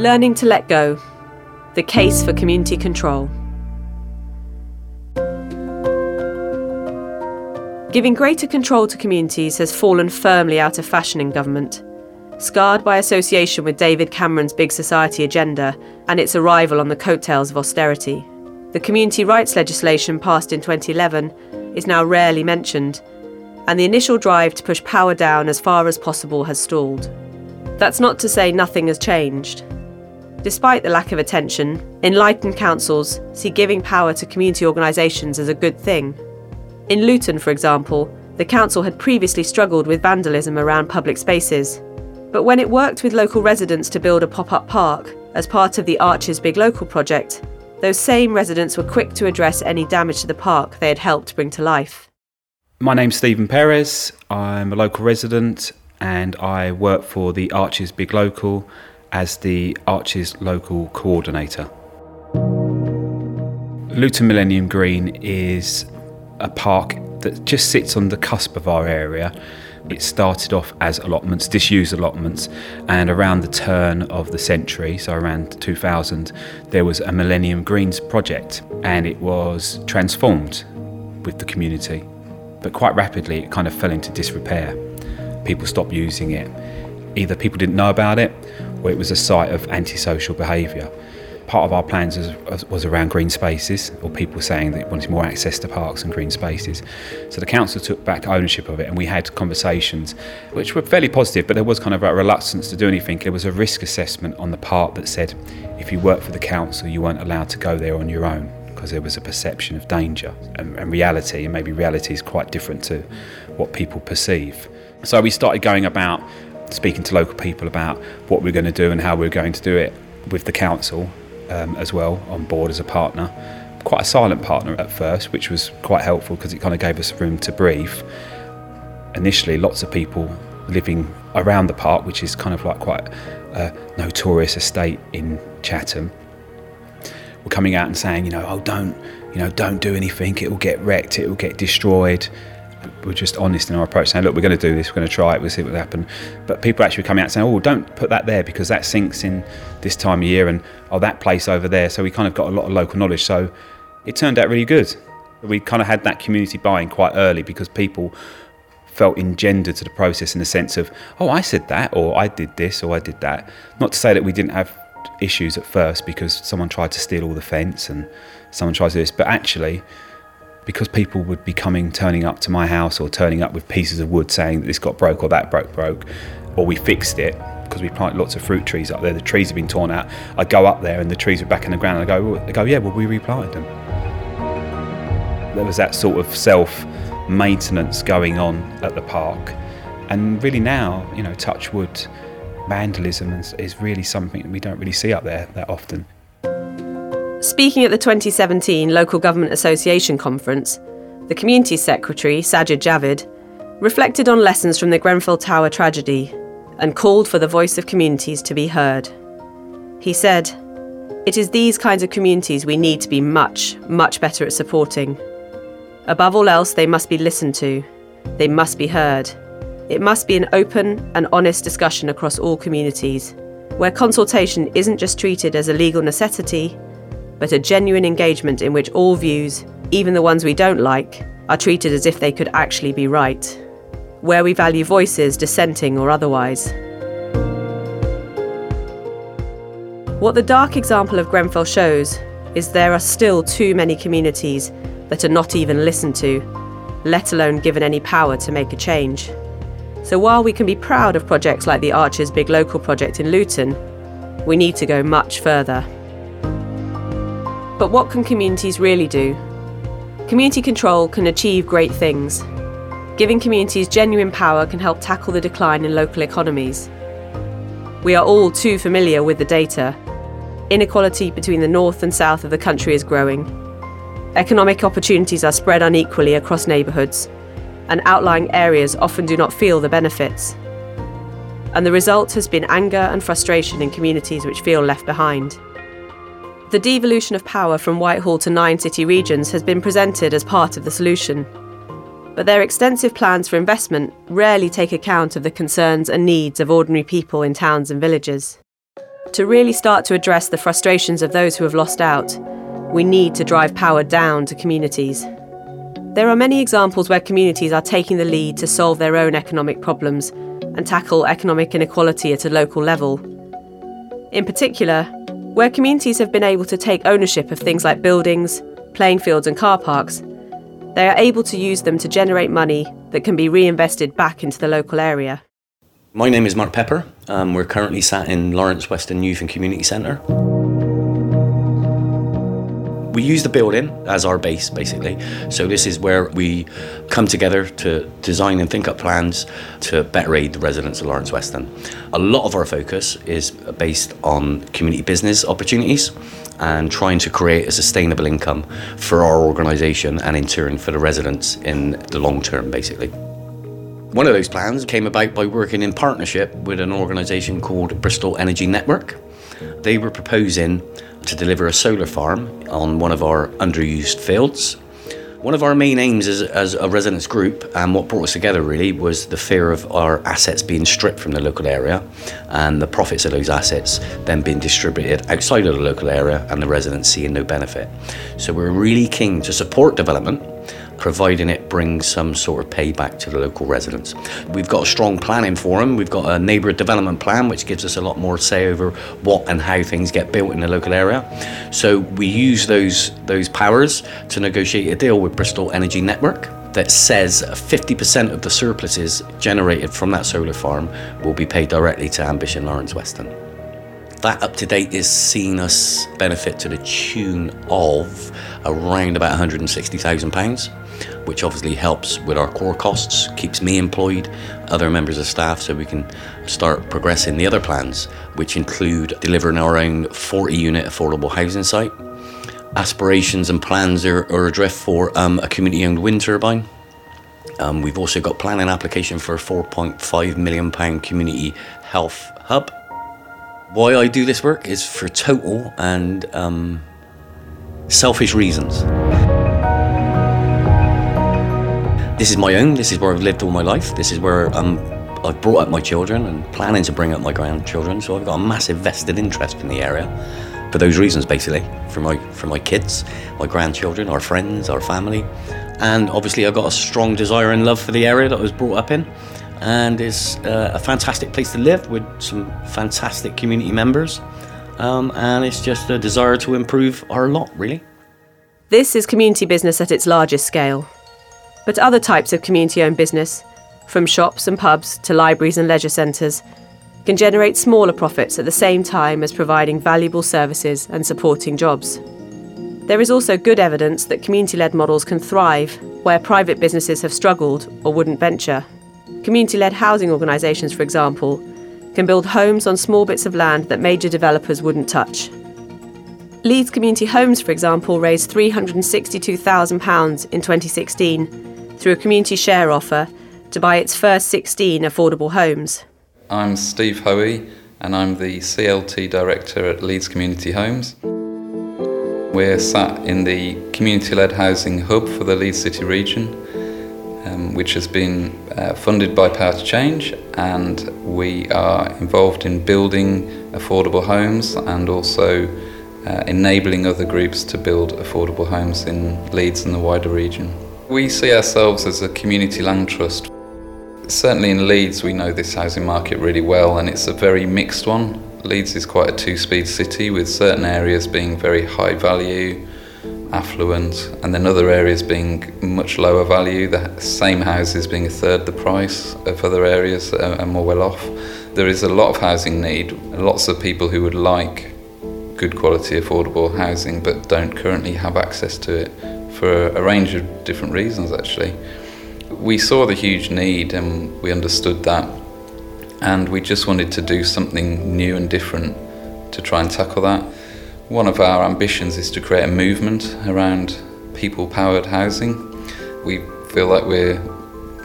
Learning to let go. The case for community control. Giving greater control to communities has fallen firmly out of fashion in government. Scarred by association with David Cameron's big society agenda and its arrival on the coattails of austerity, the community rights legislation passed in 2011 is now rarely mentioned, and the initial drive to push power down as far as possible has stalled. That's not to say nothing has changed. Despite the lack of attention, enlightened councils see giving power to community organisations as a good thing in Luton, for example, the council had previously struggled with vandalism around public spaces. But when it worked with local residents to build a pop up park as part of the Arches Big Local project, those same residents were quick to address any damage to the park they had helped bring to life. My name's Stephen Perez. I'm a local resident and I work for the Arches Big Local as the Arches Local Coordinator. Luton Millennium Green is a park that just sits on the cusp of our area. It started off as allotments, disused allotments, and around the turn of the century, so around 2000, there was a Millennium Greens project and it was transformed with the community. But quite rapidly, it kind of fell into disrepair. People stopped using it. Either people didn't know about it or it was a site of antisocial behaviour part of our plans was, was, around green spaces, or people saying they wanted more access to parks and green spaces. So the council took back ownership of it, and we had conversations which were fairly positive, but there was kind of a reluctance to do anything. There was a risk assessment on the part that said if you work for the council, you weren't allowed to go there on your own because there was a perception of danger and, and reality, and maybe reality is quite different to what people perceive. So we started going about speaking to local people about what we're going to do and how we're going to do it with the council um, as well on board as a partner. Quite a silent partner at first, which was quite helpful because it kind of gave us room to breathe. Initially, lots of people living around the park, which is kind of like quite a notorious estate in Chatham, were coming out and saying, you know, oh, don't, you know, don't do anything. It will get wrecked. It will get destroyed we're just honest in our approach, saying, look, we're going to do this, we're going to try it, we'll see what happens. But people actually coming out saying, oh, don't put that there because that sinks in this time of year, and oh, that place over there. So we kind of got a lot of local knowledge. So it turned out really good. We kind of had that community buying quite early because people felt engendered to the process in the sense of, oh, I said that, or I did this, or I did that. Not to say that we didn't have issues at first because someone tried to steal all the fence and someone tried to do this, but actually, because people would be coming, turning up to my house or turning up with pieces of wood saying that this got broke or that broke, broke, or we fixed it because we planted lots of fruit trees up there. The trees have been torn out. I go up there and the trees are back in the ground. And I go, they go, yeah, well, we replanted them. There was that sort of self maintenance going on at the park. And really now, you know, touch wood, vandalism is, is really something that we don't really see up there that often. Speaking at the 2017 Local Government Association conference, the Community Secretary, Sajid Javid, reflected on lessons from the Grenfell Tower tragedy and called for the voice of communities to be heard. He said, It is these kinds of communities we need to be much, much better at supporting. Above all else, they must be listened to, they must be heard. It must be an open and honest discussion across all communities, where consultation isn't just treated as a legal necessity but a genuine engagement in which all views, even the ones we don't like, are treated as if they could actually be right, where we value voices dissenting or otherwise. What the dark example of Grenfell shows is there are still too many communities that are not even listened to, let alone given any power to make a change. So while we can be proud of projects like the Arches Big Local project in Luton, we need to go much further. But what can communities really do? Community control can achieve great things. Giving communities genuine power can help tackle the decline in local economies. We are all too familiar with the data. Inequality between the north and south of the country is growing. Economic opportunities are spread unequally across neighbourhoods, and outlying areas often do not feel the benefits. And the result has been anger and frustration in communities which feel left behind. The devolution of power from Whitehall to nine city regions has been presented as part of the solution. But their extensive plans for investment rarely take account of the concerns and needs of ordinary people in towns and villages. To really start to address the frustrations of those who have lost out, we need to drive power down to communities. There are many examples where communities are taking the lead to solve their own economic problems and tackle economic inequality at a local level. In particular, where communities have been able to take ownership of things like buildings, playing fields, and car parks, they are able to use them to generate money that can be reinvested back into the local area. My name is Mark Pepper. Um, we're currently sat in Lawrence Weston Youth and Community Centre. We use the building as our base, basically. So this is where we come together to design and think up plans to better aid the residents of Lawrence Weston. A lot of our focus is based on community business opportunities and trying to create a sustainable income for our organisation and in turn for the residents in the long term, basically. One of those plans came about by working in partnership with an organisation called Bristol Energy Network. They were proposing to deliver a solar farm on one of our underused fields. One of our main aims as, as, a residents group, and what brought us together really, was the fear of our assets being stripped from the local area and the profits of those assets then being distributed outside of the local area and the residents seeing no benefit. So we're really keen to support development providing it brings some sort of payback to the local residents. We've got a strong planning forum. We've got a neighbourhood development plan, which gives us a lot more say over what and how things get built in the local area. So we use those those powers to negotiate a deal with Bristol Energy Network that says 50% of the surpluses generated from that solar farm will be paid directly to Ambition Lawrence Weston. That up to date is seen us benefit to the tune of around about £160,000 which obviously helps with our core costs, keeps me employed, other members of staff, so we can start progressing the other plans, which include delivering our own 40 unit affordable housing site. Aspirations and plans are, are adrift for um, a community owned wind turbine. Um, we've also got planning application for a 4.5 million pound community health hub. Why I do this work is for total and um, selfish reasons. This is my own. This is where I've lived all my life. This is where um, I've brought up my children and planning to bring up my grandchildren. So I've got a massive vested interest in the area for those reasons, basically, for my for my kids, my grandchildren, our friends, our family, and obviously I've got a strong desire and love for the area that I was brought up in, and it's uh, a fantastic place to live with some fantastic community members, um, and it's just a desire to improve our lot, really. This is community business at its largest scale. But other types of community owned business, from shops and pubs to libraries and leisure centres, can generate smaller profits at the same time as providing valuable services and supporting jobs. There is also good evidence that community led models can thrive where private businesses have struggled or wouldn't venture. Community led housing organisations, for example, can build homes on small bits of land that major developers wouldn't touch. Leeds Community Homes, for example, raised £362,000 in 2016 through a community share offer to buy its first 16 affordable homes. I'm Steve Hoey and I'm the CLT Director at Leeds Community Homes. We're sat in the community led housing hub for the Leeds City region, um, which has been uh, funded by Power to Change, and we are involved in building affordable homes and also uh, enabling other groups to build affordable homes in Leeds and the wider region. We see ourselves as a community land trust. Certainly in Leeds, we know this housing market really well, and it's a very mixed one. Leeds is quite a two speed city with certain areas being very high value, affluent, and then other areas being much lower value, the same houses being a third the price of other areas and more well off. There is a lot of housing need, lots of people who would like good quality affordable housing but don't currently have access to it for a range of different reasons actually. We saw the huge need and we understood that and we just wanted to do something new and different to try and tackle that. One of our ambitions is to create a movement around people powered housing. We feel like we're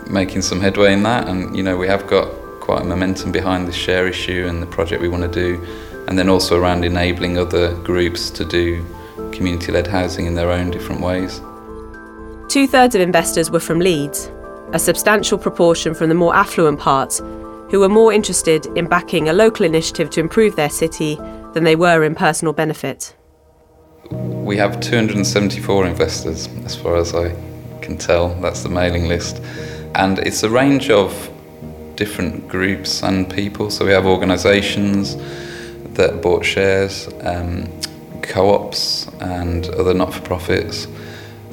making some headway in that and you know we have got quite a momentum behind the share issue and the project we want to do and then also around enabling other groups to do community led housing in their own different ways. Two thirds of investors were from Leeds, a substantial proportion from the more affluent parts, who were more interested in backing a local initiative to improve their city than they were in personal benefit. We have 274 investors, as far as I can tell. That's the mailing list. And it's a range of different groups and people. So we have organisations that bought shares, um, co ops, and other not for profits.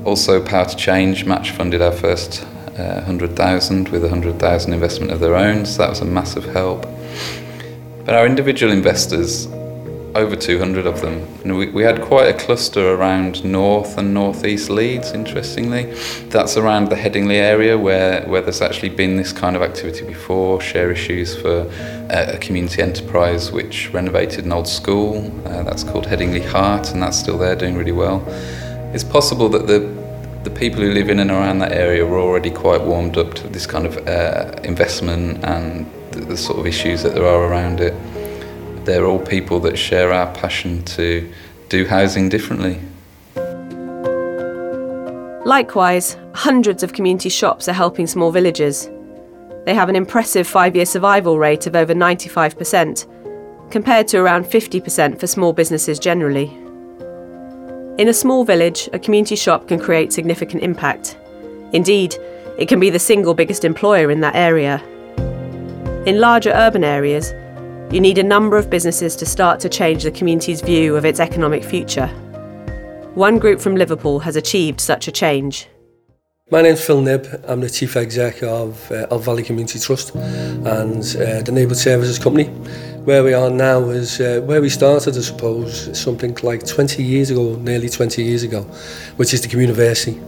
Also, Power to Change match funded our first uh, 100,000 with 100,000 investment of their own, so that was a massive help. But our individual investors over 200 of them. And we, we had quite a cluster around north and northeast Leeds, interestingly. That's around the Headingley area where, where there's actually been this kind of activity before, share issues for uh, a community enterprise which renovated an old school. Uh, that's called Headingley Heart, and that's still there doing really well. It's possible that the the people who live in and around that area were already quite warmed up to this kind of uh, investment and the, the sort of issues that there are around it they're all people that share our passion to do housing differently. Likewise, hundreds of community shops are helping small villages. They have an impressive five year survival rate of over 95%, compared to around 50% for small businesses generally. In a small village, a community shop can create significant impact. Indeed, it can be the single biggest employer in that area. In larger urban areas, you need a number of businesses to start to change the community's view of its economic future. One group from Liverpool has achieved such a change. My name's Phil Knibb. I'm the Chief Exec of uh, Valley Community Trust and uh, the Neighbourhood Services Company. Where we are now is uh, where we started, I suppose, something like 20 years ago, nearly 20 years ago, which is the Communiversity.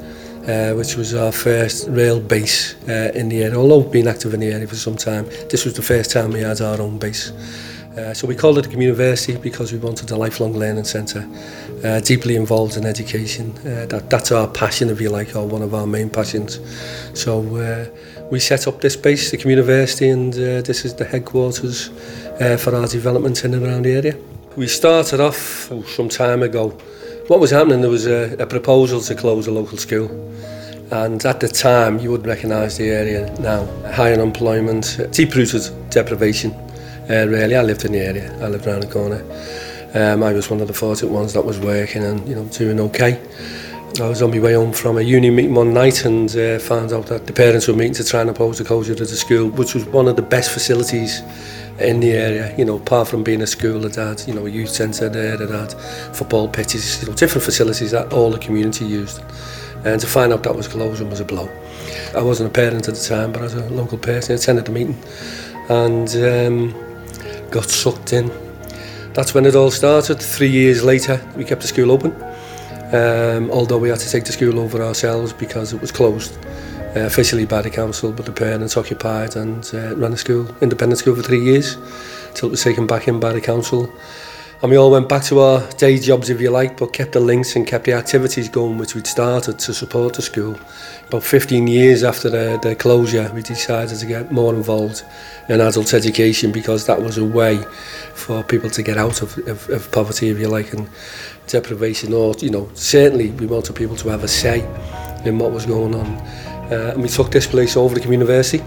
uh, which was our first real base uh, in the area. Although been active in the area for some time, this was the first time we had our own base. Uh, so we called it a university because we wanted a lifelong learning centre, uh, deeply involved in education. Uh, that, that's our passion, if you like, or one of our main passions. So uh, we set up this base, the university, and uh, this is the headquarters uh, for our development in and around the area. We started off oh, some time ago what was happening, there was a, a proposal to close a local school. And at the time, you would recognise the area now. High unemployment, deep-rooted deprivation. Uh, really, I lived in the area. I lived around the corner. Um, I was one of the fortunate ones that was working and you know doing okay. I was on my way home from a uni meeting one night and uh, found out that the parents were meeting to try and oppose the closure of the school, which was one of the best facilities in the area, you know, apart from being a school, it had, you know, a youth centre there, it had football pitches, you know, different facilities that all the community used. And to find out that was closing was a blow. I wasn't a parent at the time, but as a local person, I attended the meeting and um, got sucked in. That's when it all started. Three years later, we kept the school open, um, although we had to take the school over ourselves because it was closed. Uh, officially by the council, but the parents occupied and uh, ran a school, independent school for three years, till it was taken back in by the council. And we all went back to our day jobs, if you like, but kept the links and kept the activities going which we'd started to support the school. About 15 years after the, the closure, we decided to get more involved in adult education because that was a way for people to get out of, of, of poverty, if you like, and deprivation, or, you know, certainly we wanted people to have a say in what was going on. Uh, we took this place over the university.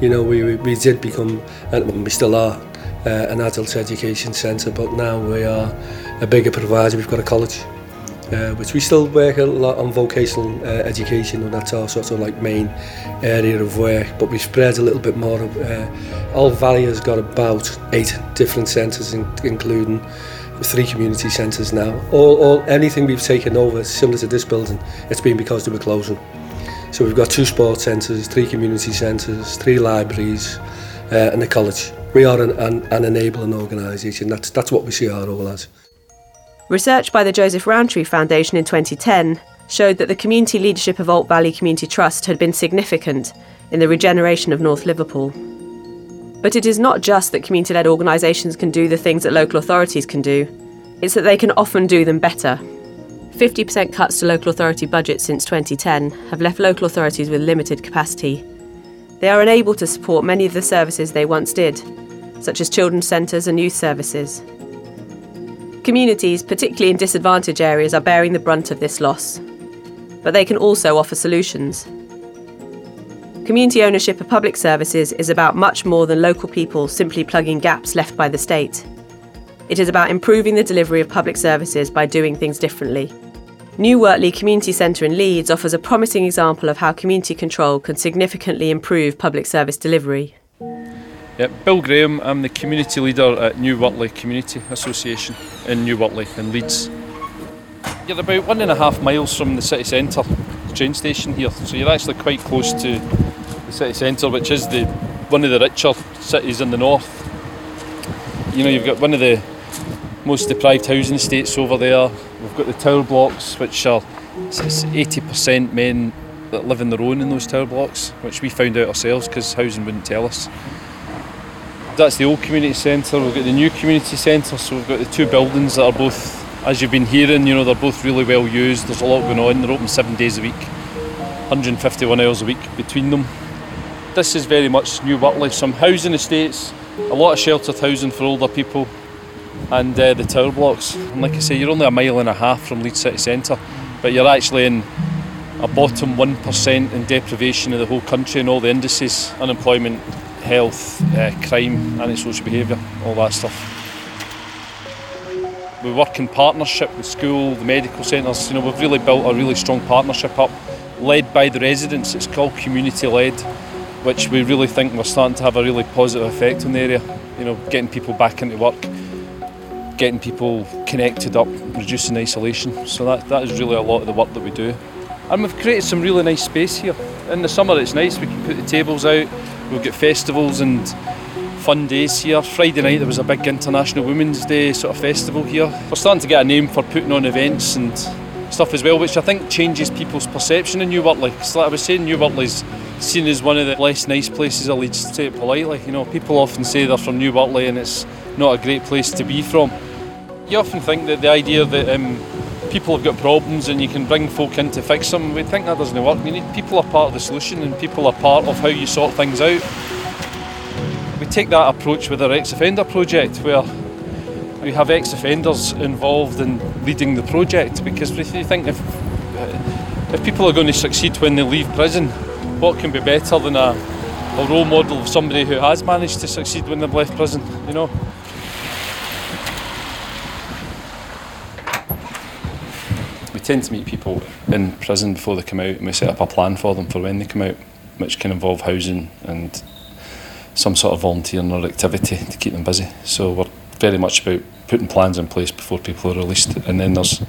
You know, we, we, did become, and we still are, uh, an adult education centre, but now we are a bigger provider. We've got a college, uh, which we still work a lot on vocational uh, education, and that's our sort of like main area of work. But we spread a little bit more. Uh, Alt Valley has got about eight different centres, in, including three community centres now. All, all anything we've taken over similar to this building, it's been because they were closing. So we've got two sports centres, three community centres, three libraries uh, and a college. We are an, an, an enabling organisation. That's, that's what we see our role as. Research by the Joseph Rowntree Foundation in 2010 showed that the community leadership of Alt Valley Community Trust had been significant in the regeneration of North Liverpool. But it is not just that community led organisations can do the things that local authorities can do, it's that they can often do them better. 50% cuts to local authority budgets since 2010 have left local authorities with limited capacity. They are unable to support many of the services they once did, such as children's centres and youth services. Communities, particularly in disadvantaged areas, are bearing the brunt of this loss, but they can also offer solutions. Community ownership of public services is about much more than local people simply plugging gaps left by the state. It is about improving the delivery of public services by doing things differently. New Wortley Community Centre in Leeds offers a promising example of how community control can significantly improve public service delivery. Yep, Bill Graham, I'm the community leader at New Wortley Community Association in New Wortley in Leeds. You're about one and a half miles from the city centre train station here, so you're actually quite close to the city centre, which is the one of the richer cities in the north. You know, you've got one of the most deprived housing estates over there. We've got the tower blocks, which are 80% men that live on their own in those tower blocks, which we found out ourselves because housing wouldn't tell us that's the old community centre. We've got the new community centre, so we've got the two buildings that are both, as you've been hearing, you know, they're both really well used. There's a lot going on. They're open seven days a week, 151 hours a week between them. This is very much New Wortley. Some housing estates, a lot of sheltered housing for older people, and uh, the tower blocks. And like I say, you're only a mile and a half from Leeds City Centre, but you're actually in a bottom 1% in deprivation of the whole country and all the indices, unemployment, health, uh, crime, antisocial behaviour, all that stuff. We work in partnership with school, the medical centres. You know, we've really built a really strong partnership up, led by the residents. It's called community led, which we really think we're starting to have a really positive effect on the area. You know, getting people back into work, getting people connected up, reducing isolation. So that, that is really a lot of the work that we do. And we've created some really nice space here. In the summer it's nice, we can put the tables out, We've got festivals and fun days here. Friday night there was a big International Women's Day sort of festival here. We're starting to get a name for putting on events and stuff as well, which I think changes people's perception of New Wortley. Because like I was saying, New Wortley's seen as one of the less nice places of Leeds, to say it politely. You know, people often say they're from New Wortley and it's not a great place to be from. You often think that the idea that um, people have got problems and you can bring folk in to fix them. We think that doesn't work. You need people are part of the solution and people are part of how you sort things out. We take that approach with our ex-offender project where we have ex-offenders involved in leading the project because we think if if people are going to succeed when they leave prison, what can be better than a, a role model of somebody who has managed to succeed when they've left prison, you know? Tend to meet people in prison before they come out and we set up a plan for them for when they come out, which can involve housing and some sort of volunteering or activity to keep them busy. So we're very much about putting plans in place before people are released. And then there's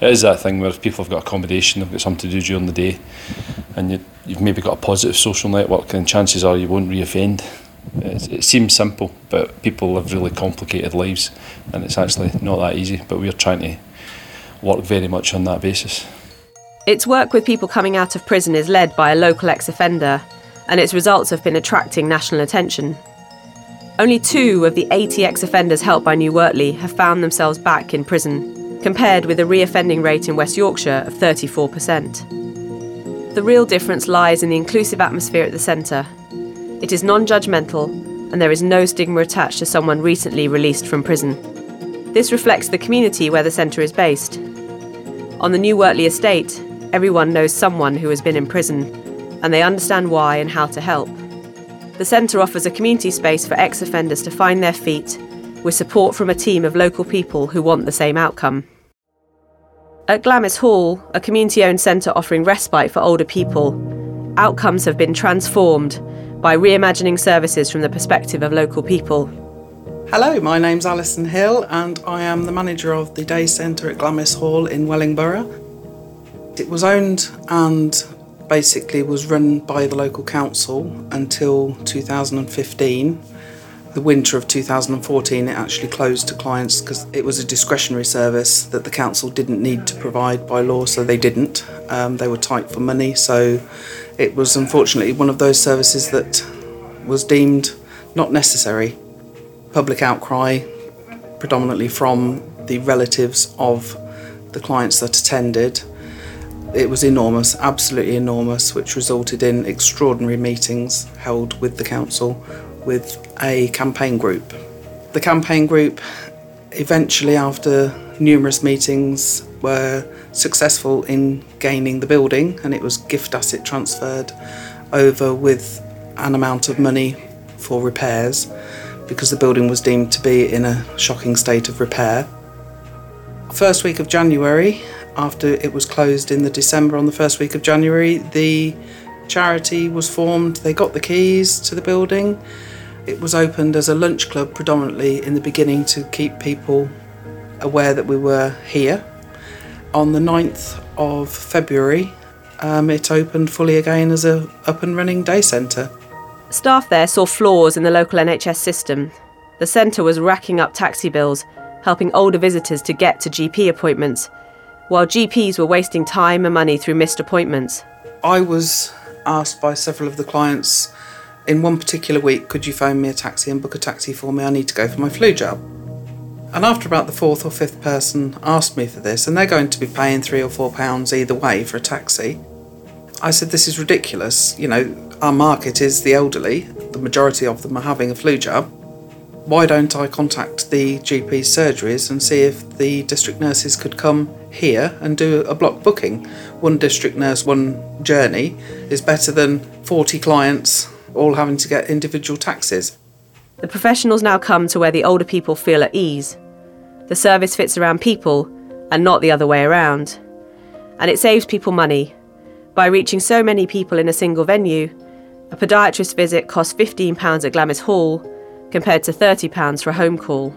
it is that thing where if people have got accommodation, they've got something to do during the day, and you, you've maybe got a positive social network, then chances are you won't reoffend. It, it seems simple, but people live really complicated lives, and it's actually not that easy. But we're trying to work very much on that basis. Its work with people coming out of prison is led by a local ex offender, and its results have been attracting national attention. Only two of the 80 ex offenders helped by New Wortley have found themselves back in prison, compared with a re-offending rate in West Yorkshire of 34%. The real difference lies in the inclusive atmosphere at the centre. It is non judgmental, and there is no stigma attached to someone recently released from prison. This reflects the community where the centre is based, on the New Wortley estate, everyone knows someone who has been in prison, and they understand why and how to help. The centre offers a community space for ex offenders to find their feet, with support from a team of local people who want the same outcome. At Glamis Hall, a community owned centre offering respite for older people, outcomes have been transformed by reimagining services from the perspective of local people. Hello, my name's Alison Hill and I am the manager of the day centre at Glamis Hall in Wellingborough. It was owned and basically was run by the local council until 2015. The winter of 2014 it actually closed to clients because it was a discretionary service that the council didn't need to provide by law so they didn't. Um, they were tight for money so it was unfortunately one of those services that was deemed not necessary public outcry, predominantly from the relatives of the clients that attended. It was enormous, absolutely enormous, which resulted in extraordinary meetings held with the council with a campaign group. The campaign group eventually, after numerous meetings, were successful in gaining the building and it was gift asset transferred over with an amount of money for repairs because the building was deemed to be in a shocking state of repair. First week of January, after it was closed in the December on the first week of January, the charity was formed. They got the keys to the building. It was opened as a lunch club predominantly in the beginning to keep people aware that we were here. On the 9th of February, um, it opened fully again as a up and running day centre. Staff there saw flaws in the local NHS system. The centre was racking up taxi bills, helping older visitors to get to GP appointments, while GPs were wasting time and money through missed appointments. I was asked by several of the clients in one particular week, could you phone me a taxi and book a taxi for me? I need to go for my flu jab. And after about the fourth or fifth person asked me for this, and they're going to be paying three or four pounds either way for a taxi, I said, This is ridiculous. You know, our market is the elderly, the majority of them are having a flu jab. Why don't I contact the GP surgeries and see if the district nurses could come here and do a block booking? One district nurse, one journey is better than 40 clients all having to get individual taxis. The professionals now come to where the older people feel at ease. The service fits around people and not the other way around. And it saves people money. By reaching so many people in a single venue, a podiatrist visit costs £15 at Glamis Hall compared to £30 for a home call.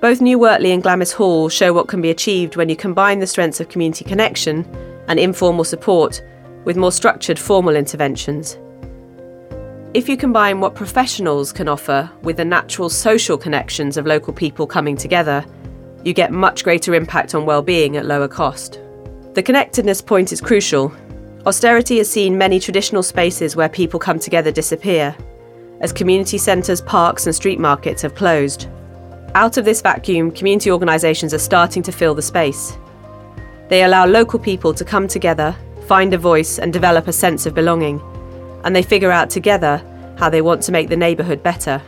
Both New Wortley and Glamis Hall show what can be achieved when you combine the strengths of community connection and informal support with more structured formal interventions. If you combine what professionals can offer with the natural social connections of local people coming together, you get much greater impact on well-being at lower cost. The connectedness point is crucial. Austerity has seen many traditional spaces where people come together disappear, as community centres, parks, and street markets have closed. Out of this vacuum, community organisations are starting to fill the space. They allow local people to come together, find a voice, and develop a sense of belonging and they figure out together how they want to make the neighbourhood better.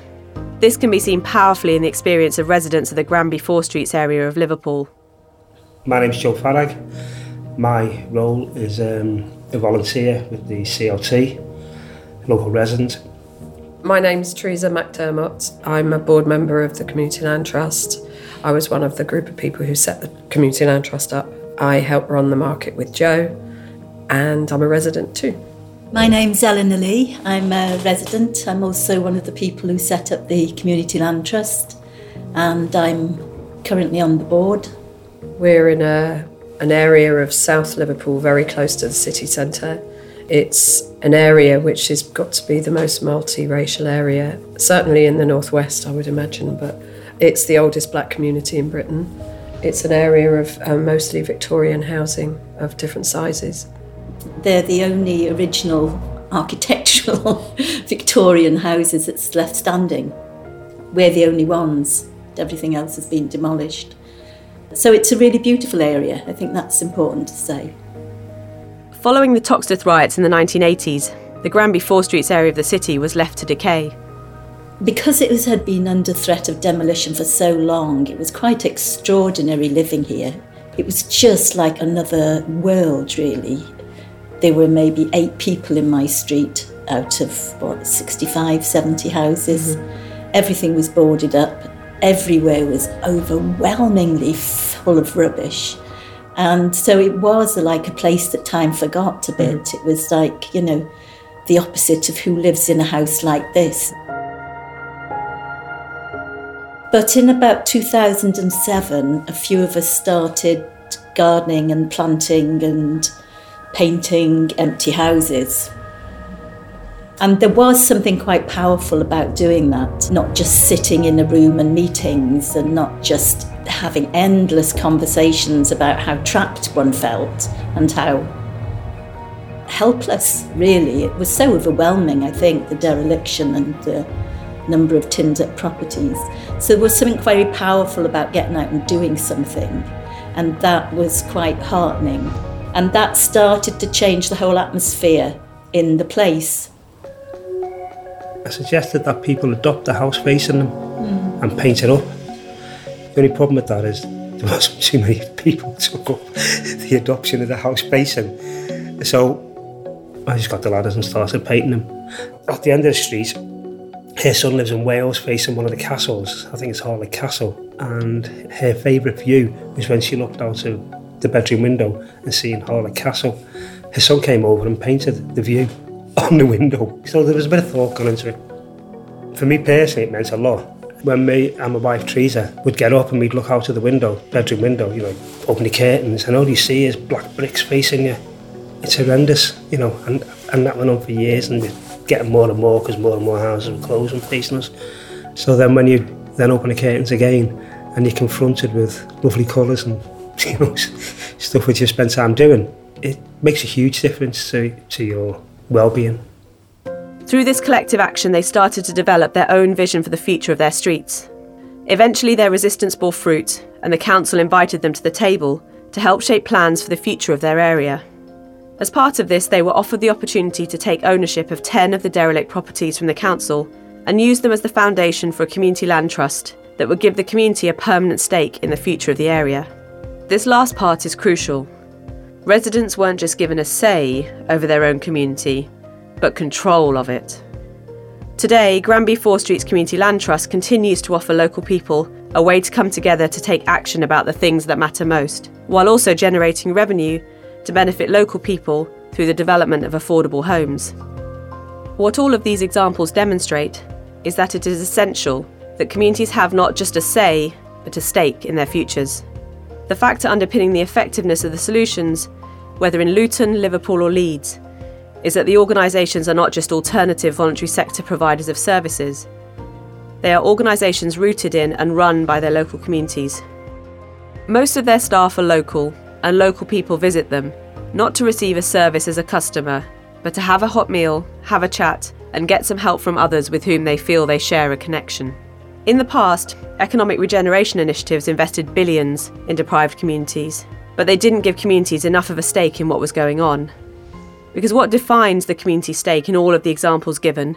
This can be seen powerfully in the experience of residents of the Granby Four Streets area of Liverpool. My name's Joe Farag. My role is um, a volunteer with the CLT, local resident. My name's Teresa McDermott. I'm a board member of the Community Land Trust. I was one of the group of people who set the Community Land Trust up. I help run the market with Joe, and I'm a resident too. My name's Eleanor Lee. I'm a resident. I'm also one of the people who set up the Community Land Trust, and I'm currently on the board. We're in a, an area of South Liverpool, very close to the city centre. It's an area which has got to be the most multiracial area, certainly in the northwest, I would imagine, but it's the oldest black community in Britain. It's an area of uh, mostly Victorian housing of different sizes. They're the only original architectural Victorian houses that's left standing. We're the only ones. Everything else has been demolished. So it's a really beautiful area. I think that's important to say. Following the Toxteth riots in the 1980s, the Granby Four Streets area of the city was left to decay. Because it was, had been under threat of demolition for so long, it was quite extraordinary living here. It was just like another world, really. There were maybe eight people in my street out of what 65, 70 houses. Mm-hmm. Everything was boarded up. Everywhere was overwhelmingly full of rubbish. And so it was like a place that time forgot a bit. Mm-hmm. It was like, you know, the opposite of who lives in a house like this. But in about 2007, a few of us started gardening and planting and painting empty houses. And there was something quite powerful about doing that, not just sitting in a room and meetings and not just having endless conversations about how trapped one felt and how helpless, really. It was so overwhelming, I think, the dereliction and the number of tinned up properties. So there was something very powerful about getting out and doing something, and that was quite heartening. And that started to change the whole atmosphere in the place. I suggested that people adopt the house facing them mm. and paint it up. The only problem with that is there wasn't too many people took up the adoption of the house facing. So I just got the ladders and started painting them. At the end of the street, her son lives in Wales facing one of the castles, I think it's Harlech Castle, and her favourite view was when she looked out of the bedroom window and seeing Harlech Castle. Her son came over and painted the view on the window, so there was a bit of thought gone into it. For me personally, it meant a lot. When me and my wife Teresa would get up and we'd look out of the window, bedroom window, you know, open the curtains, and all you see is black bricks facing you. It's horrendous, you know, and, and that went on for years, and we're getting more and more because more and more houses were closing facing us. So then when you then open the curtains again and you're confronted with lovely colours and you know stuff which you spend time doing, it makes a huge difference to, to your well-being. Through this collective action, they started to develop their own vision for the future of their streets. Eventually, their resistance bore fruit, and the council invited them to the table to help shape plans for the future of their area. As part of this, they were offered the opportunity to take ownership of 10 of the derelict properties from the council and use them as the foundation for a community land trust that would give the community a permanent stake in the future of the area. This last part is crucial. Residents weren't just given a say over their own community, but control of it. Today, Granby Four Streets Community Land Trust continues to offer local people a way to come together to take action about the things that matter most, while also generating revenue to benefit local people through the development of affordable homes. What all of these examples demonstrate is that it is essential that communities have not just a say, but a stake in their futures. The factor underpinning the effectiveness of the solutions, whether in Luton, Liverpool, or Leeds, is that the organisations are not just alternative voluntary sector providers of services. They are organisations rooted in and run by their local communities. Most of their staff are local and local people visit them, not to receive a service as a customer, but to have a hot meal, have a chat, and get some help from others with whom they feel they share a connection. In the past, economic regeneration initiatives invested billions in deprived communities, but they didn't give communities enough of a stake in what was going on. Because what defines the community stake in all of the examples given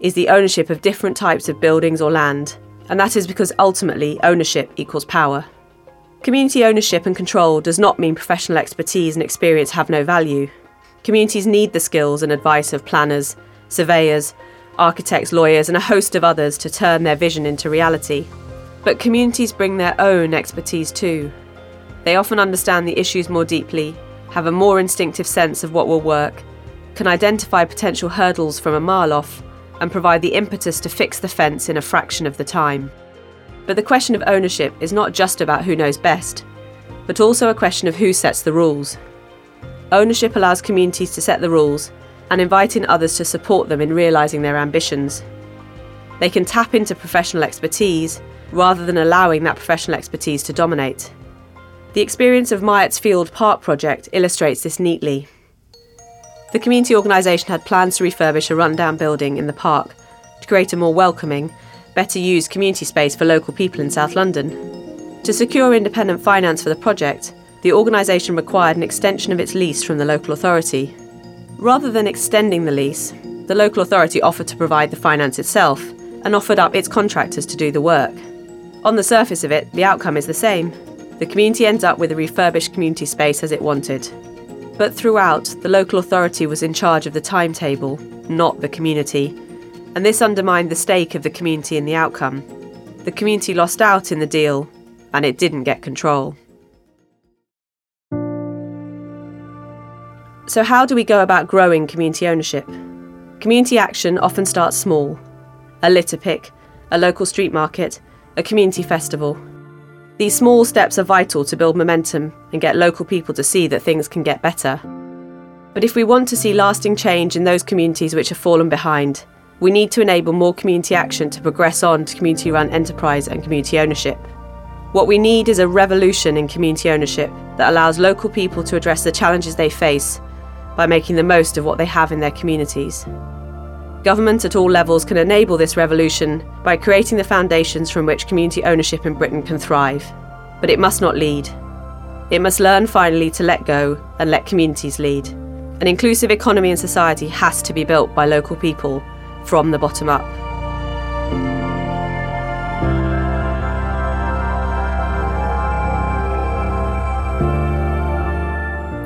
is the ownership of different types of buildings or land, and that is because ultimately ownership equals power. Community ownership and control does not mean professional expertise and experience have no value. Communities need the skills and advice of planners, surveyors, architects, lawyers, and a host of others to turn their vision into reality. But communities bring their own expertise too. They often understand the issues more deeply, have a more instinctive sense of what will work, can identify potential hurdles from a mile off, and provide the impetus to fix the fence in a fraction of the time. But the question of ownership is not just about who knows best, but also a question of who sets the rules. Ownership allows communities to set the rules and inviting others to support them in realising their ambitions. They can tap into professional expertise rather than allowing that professional expertise to dominate. The experience of Myatt's Field Park project illustrates this neatly. The community organisation had plans to refurbish a rundown building in the park to create a more welcoming better used community space for local people in South London. To secure independent finance for the project, the organisation required an extension of its lease from the local authority. Rather than extending the lease, the local authority offered to provide the finance itself and offered up its contractors to do the work. On the surface of it, the outcome is the same. The community ends up with a refurbished community space as it wanted. But throughout, the local authority was in charge of the timetable, not the community, and this undermined the stake of the community in the outcome. The community lost out in the deal, and it didn't get control. So, how do we go about growing community ownership? Community action often starts small a litter pick, a local street market, a community festival. These small steps are vital to build momentum and get local people to see that things can get better. But if we want to see lasting change in those communities which have fallen behind, we need to enable more community action to progress on to community run enterprise and community ownership. What we need is a revolution in community ownership that allows local people to address the challenges they face by making the most of what they have in their communities. Government at all levels can enable this revolution by creating the foundations from which community ownership in Britain can thrive. But it must not lead. It must learn finally to let go and let communities lead. An inclusive economy and society has to be built by local people from the bottom up.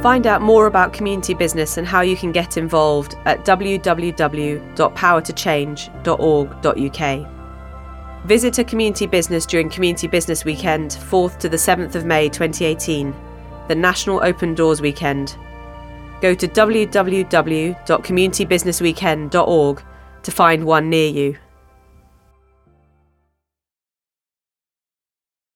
Find out more about community business and how you can get involved at www.powertochange.org.uk. Visit a community business during Community Business Weekend, 4th to the 7th of May 2018, the National Open Doors Weekend. Go to www.communitybusinessweekend.org to find one near you.